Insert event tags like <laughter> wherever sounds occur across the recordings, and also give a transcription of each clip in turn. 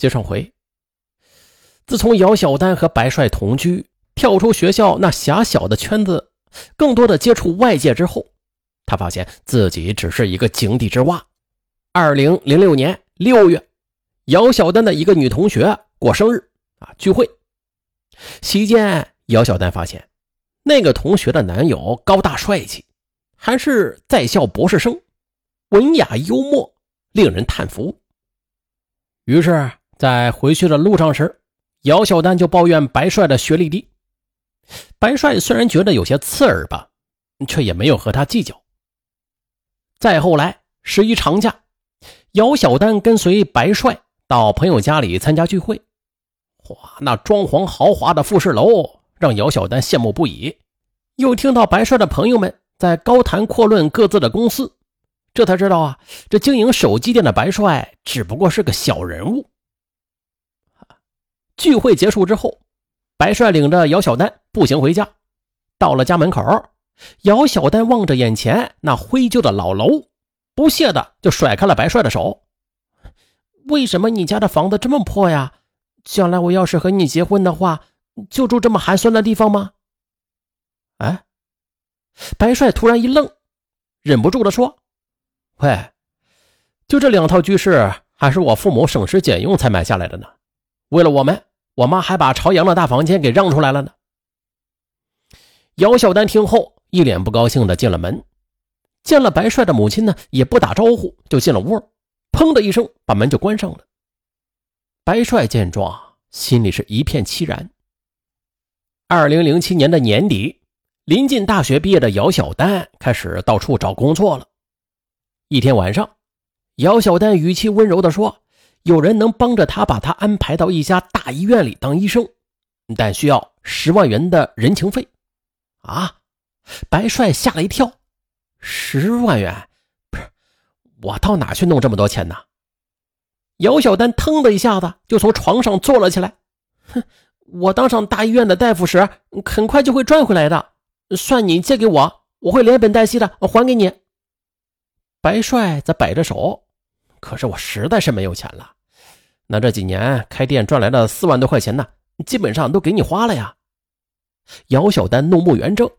接上回。自从姚小丹和白帅同居，跳出学校那狭小的圈子，更多的接触外界之后，他发现自己只是一个井底之蛙。二零零六年六月，姚小丹的一个女同学过生日啊，聚会席间，姚小丹发现那个同学的男友高大帅气，还是在校博士生，文雅幽默，令人叹服。于是，在回去的路上时，姚小丹就抱怨白帅的学历低。白帅虽然觉得有些刺耳吧，却也没有和他计较。再后来，十一长假。姚小丹跟随白帅到朋友家里参加聚会，哇，那装潢豪华的复式楼让姚小丹羡慕不已。又听到白帅的朋友们在高谈阔论各自的公司，这才知道啊，这经营手机店的白帅只不过是个小人物。聚会结束之后，白帅领着姚小丹步行回家，到了家门口，姚小丹望着眼前那灰旧的老楼。不屑的就甩开了白帅的手。为什么你家的房子这么破呀？将来我要是和你结婚的话，就住这么寒酸的地方吗？哎，白帅突然一愣，忍不住的说：“喂，就这两套居室，还是我父母省吃俭用才买下来的呢。为了我们，我妈还把朝阳的大房间给让出来了呢。”姚小丹听后，一脸不高兴的进了门。见了白帅的母亲呢，也不打招呼就进了屋，砰的一声把门就关上了。白帅见状，心里是一片凄然。二零零七年的年底，临近大学毕业的姚小丹开始到处找工作了。一天晚上，姚小丹语气温柔的说：“有人能帮着他把他安排到一家大医院里当医生，但需要十万元的人情费。”啊！白帅吓了一跳。十万元，不是我到哪去弄这么多钱呢？姚小丹腾的一下子就从床上坐了起来。哼，我当上大医院的大夫时，很快就会赚回来的。算你借给我，我会连本带息的还给你。白帅则摆着手，可是我实在是没有钱了。那这几年开店赚来的四万多块钱呢，基本上都给你花了呀。姚小丹怒目圆睁，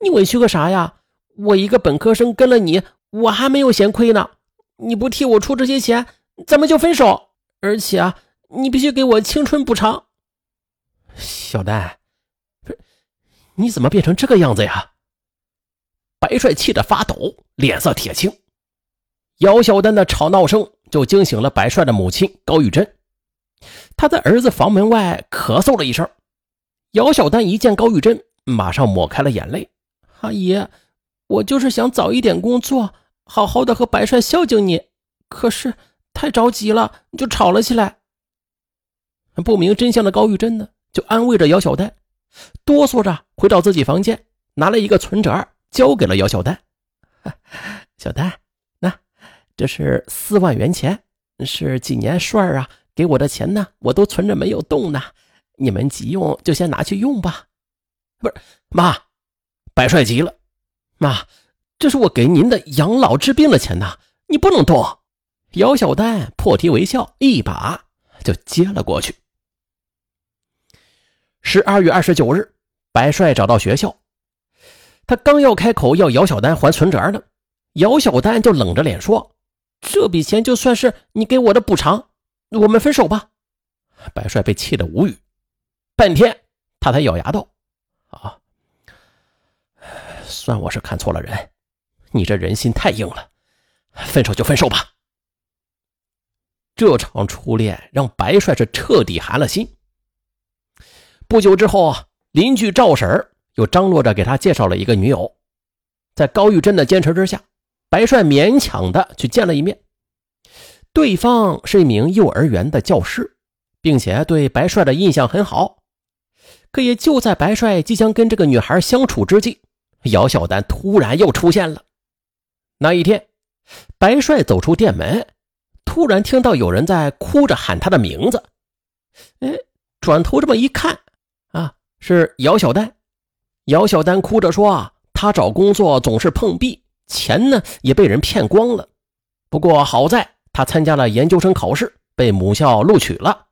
你委屈个啥呀？我一个本科生跟了你，我还没有嫌亏呢。你不替我出这些钱，咱们就分手。而且啊，你必须给我青春补偿。小丹，不是，你怎么变成这个样子呀？白帅气得发抖，脸色铁青。姚小丹的吵闹声就惊醒了白帅的母亲高玉珍。他在儿子房门外咳嗽了一声。姚小丹一见高玉珍，马上抹开了眼泪。阿姨。我就是想早一点工作，好好的和白帅孝敬你，可是太着急了，就吵了起来。不明真相的高玉珍呢，就安慰着姚小丹，哆嗦着回到自己房间，拿了一个存折交给了姚 <laughs> 小丹。小丹，这是四万元钱，是几年帅啊给我的钱呢，我都存着没有动呢，你们急用就先拿去用吧。不是妈，白帅急了。妈，这是我给您的养老治病的钱呐，你不能动。姚小丹破涕为笑，一把就接了过去。十二月二十九日，白帅找到学校，他刚要开口要姚小丹还存折呢，姚小丹就冷着脸说：“这笔钱就算是你给我的补偿，我们分手吧。”白帅被气得无语，半天他才咬牙道：“啊。”算我是看错了人，你这人心太硬了，分手就分手吧。这场初恋让白帅是彻底寒了心。不久之后啊，邻居赵婶又张罗着给他介绍了一个女友，在高玉珍的坚持之下，白帅勉强的去见了一面。对方是一名幼儿园的教师，并且对白帅的印象很好。可也就在白帅即将跟这个女孩相处之际，姚小丹突然又出现了。那一天，白帅走出店门，突然听到有人在哭着喊他的名字。哎，转头这么一看，啊，是姚小丹。姚小丹哭着说：“啊，他找工作总是碰壁，钱呢也被人骗光了。不过好在他参加了研究生考试，被母校录取了。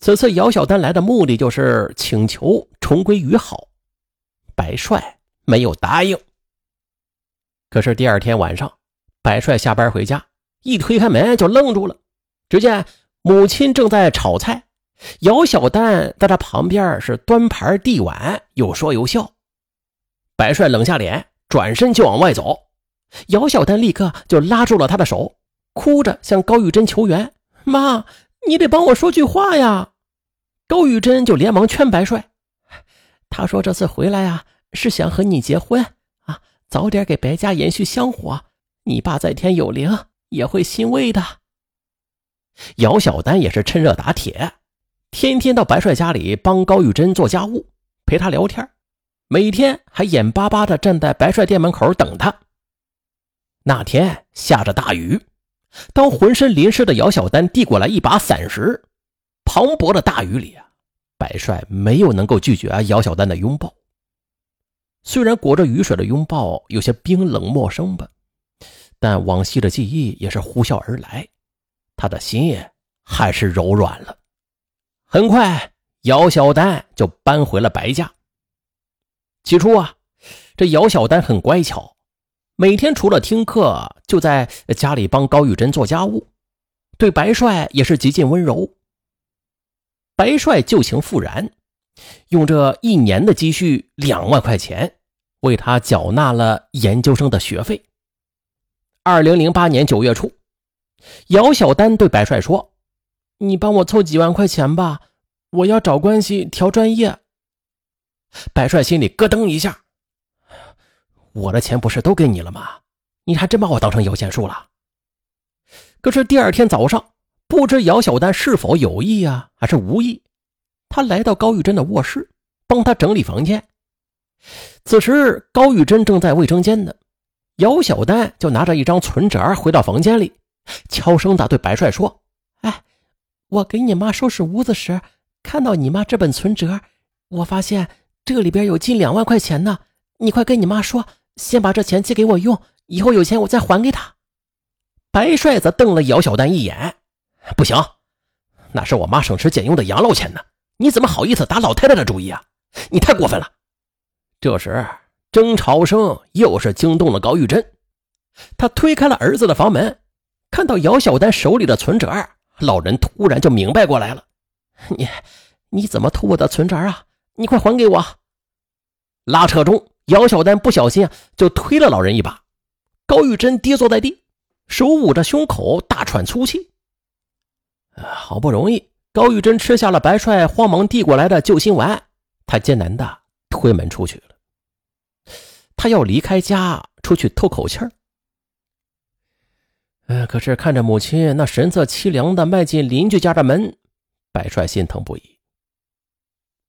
此次姚小丹来的目的就是请求重归于好，白帅没有答应。可是第二天晚上，白帅下班回家，一推开门就愣住了。只见母亲正在炒菜，姚小丹在他旁边是端盘递碗，有说有笑。白帅冷下脸，转身就往外走。姚小丹立刻就拉住了他的手，哭着向高玉珍求援：“妈，你得帮我说句话呀！”高玉珍就连忙劝白帅：“他说这次回来啊，是想和你结婚啊。”早点给白家延续香火，你爸在天有灵，也会欣慰的。姚小丹也是趁热打铁，天天到白帅家里帮高玉珍做家务，陪他聊天，每天还眼巴巴的站在白帅店门口等他。那天下着大雨，当浑身淋湿的姚小丹递过来一把伞时，磅礴的大雨里啊，白帅没有能够拒绝姚小丹的拥抱。虽然裹着雨水的拥抱有些冰冷陌生吧，但往昔的记忆也是呼啸而来，他的心还是柔软了。很快，姚小丹就搬回了白家。起初啊，这姚小丹很乖巧，每天除了听课，就在家里帮高玉珍做家务，对白帅也是极尽温柔。白帅旧情复燃。用这一年的积蓄两万块钱，为他缴纳了研究生的学费。二零零八年九月初，姚小丹对白帅说：“你帮我凑几万块钱吧，我要找关系调专业。”白帅心里咯噔一下：“我的钱不是都给你了吗？你还真把我当成摇钱树了？”可是第二天早上，不知姚小丹是否有意啊，还是无意。他来到高玉珍的卧室，帮他整理房间。此时，高玉珍正在卫生间呢。姚小丹就拿着一张存折回到房间里，悄声的对白帅说：“哎，我给你妈收拾屋子时，看到你妈这本存折，我发现这里边有近两万块钱呢。你快跟你妈说，先把这钱借给我用，以后有钱我再还给他。”白帅则瞪了姚小丹一眼：“不行，那是我妈省吃俭用的养老钱呢。”你怎么好意思打老太太的主意啊？你太过分了！这时，争吵声又是惊动了高玉珍。他推开了儿子的房门，看到姚小丹手里的存折，老人突然就明白过来了：“你，你怎么偷我的存折啊？你快还给我！”拉扯中，姚小丹不小心啊就推了老人一把，高玉珍跌坐在地，手捂着胸口，大喘粗气。好不容易。高玉珍吃下了白帅慌忙递过来的救心丸，他艰难的推门出去了。他要离开家出去透口气儿。可是看着母亲那神色凄凉的迈进邻居家的门，白帅心疼不已。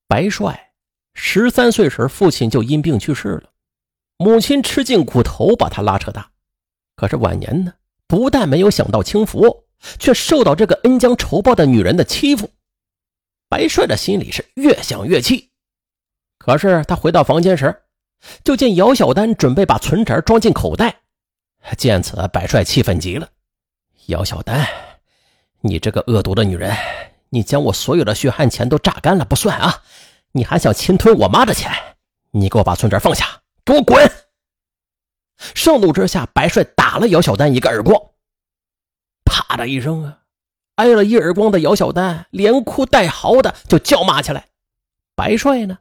白帅十三岁时父亲就因病去世了，母亲吃尽苦头把他拉扯大，可是晚年呢，不但没有享到清福。却受到这个恩将仇报的女人的欺负，白帅的心里是越想越气。可是他回到房间时，就见姚小丹准备把存折装进口袋。见此，白帅气愤极了：“姚小丹，你这个恶毒的女人，你将我所有的血汗钱都榨干了不算啊，你还想侵吞我妈的钱？你给我把存折放下，给我滚！”盛怒之下，白帅打了姚小丹一个耳光。啪的一声啊，挨了一耳光的姚小丹连哭带嚎的就叫骂起来。白帅呢，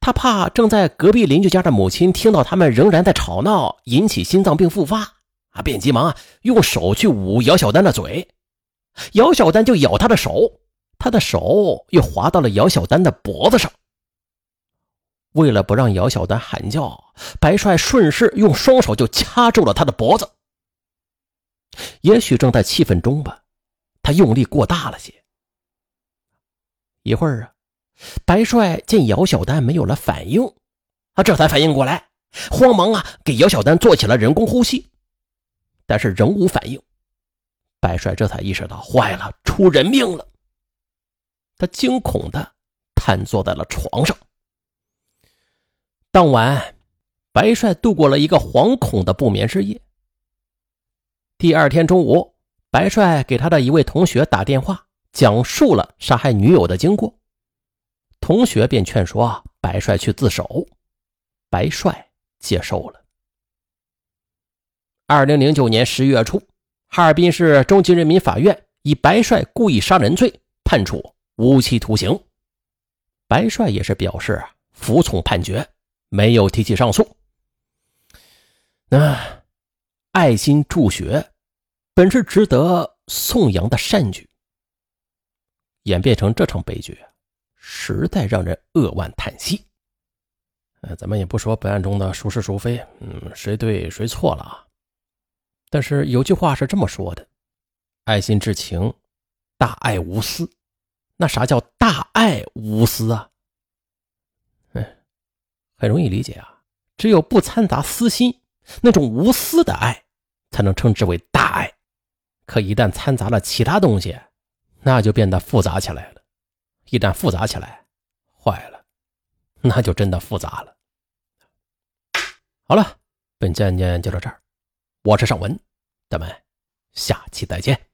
他怕正在隔壁邻居家的母亲听到他们仍然在吵闹，引起心脏病复发啊，便急忙啊用手去捂姚小丹的嘴。姚小丹就咬他的手，他的手又滑到了姚小丹的脖子上。为了不让姚小丹喊叫，白帅顺势用双手就掐住了他的脖子。也许正在气愤中吧，他用力过大了些。一会儿啊，白帅见姚小丹没有了反应，啊，这才反应过来，慌忙啊给姚小丹做起了人工呼吸，但是仍无反应。白帅这才意识到坏了，出人命了。他惊恐的瘫坐在了床上。当晚，白帅度过了一个惶恐的不眠之夜。第二天中午，白帅给他的一位同学打电话，讲述了杀害女友的经过。同学便劝说白帅去自首，白帅接受了。二零零九年十一月初，哈尔滨市中级人民法院以白帅故意杀人罪判处无期徒刑。白帅也是表示服从判决，没有提起上诉。那爱心助学。本是值得颂扬的善举，演变成这场悲剧，实在让人扼腕叹息。呃，咱们也不说本案中的孰是孰非，嗯，谁对谁错了啊？但是有句话是这么说的：“爱心至情，大爱无私。”那啥叫大爱无私啊？很容易理解啊。只有不掺杂私心，那种无私的爱，才能称之为大爱。可一旦掺杂了其他东西，那就变得复杂起来了。一旦复杂起来，坏了，那就真的复杂了。好了，本期案件就到这儿，我是尚文，咱们下期再见。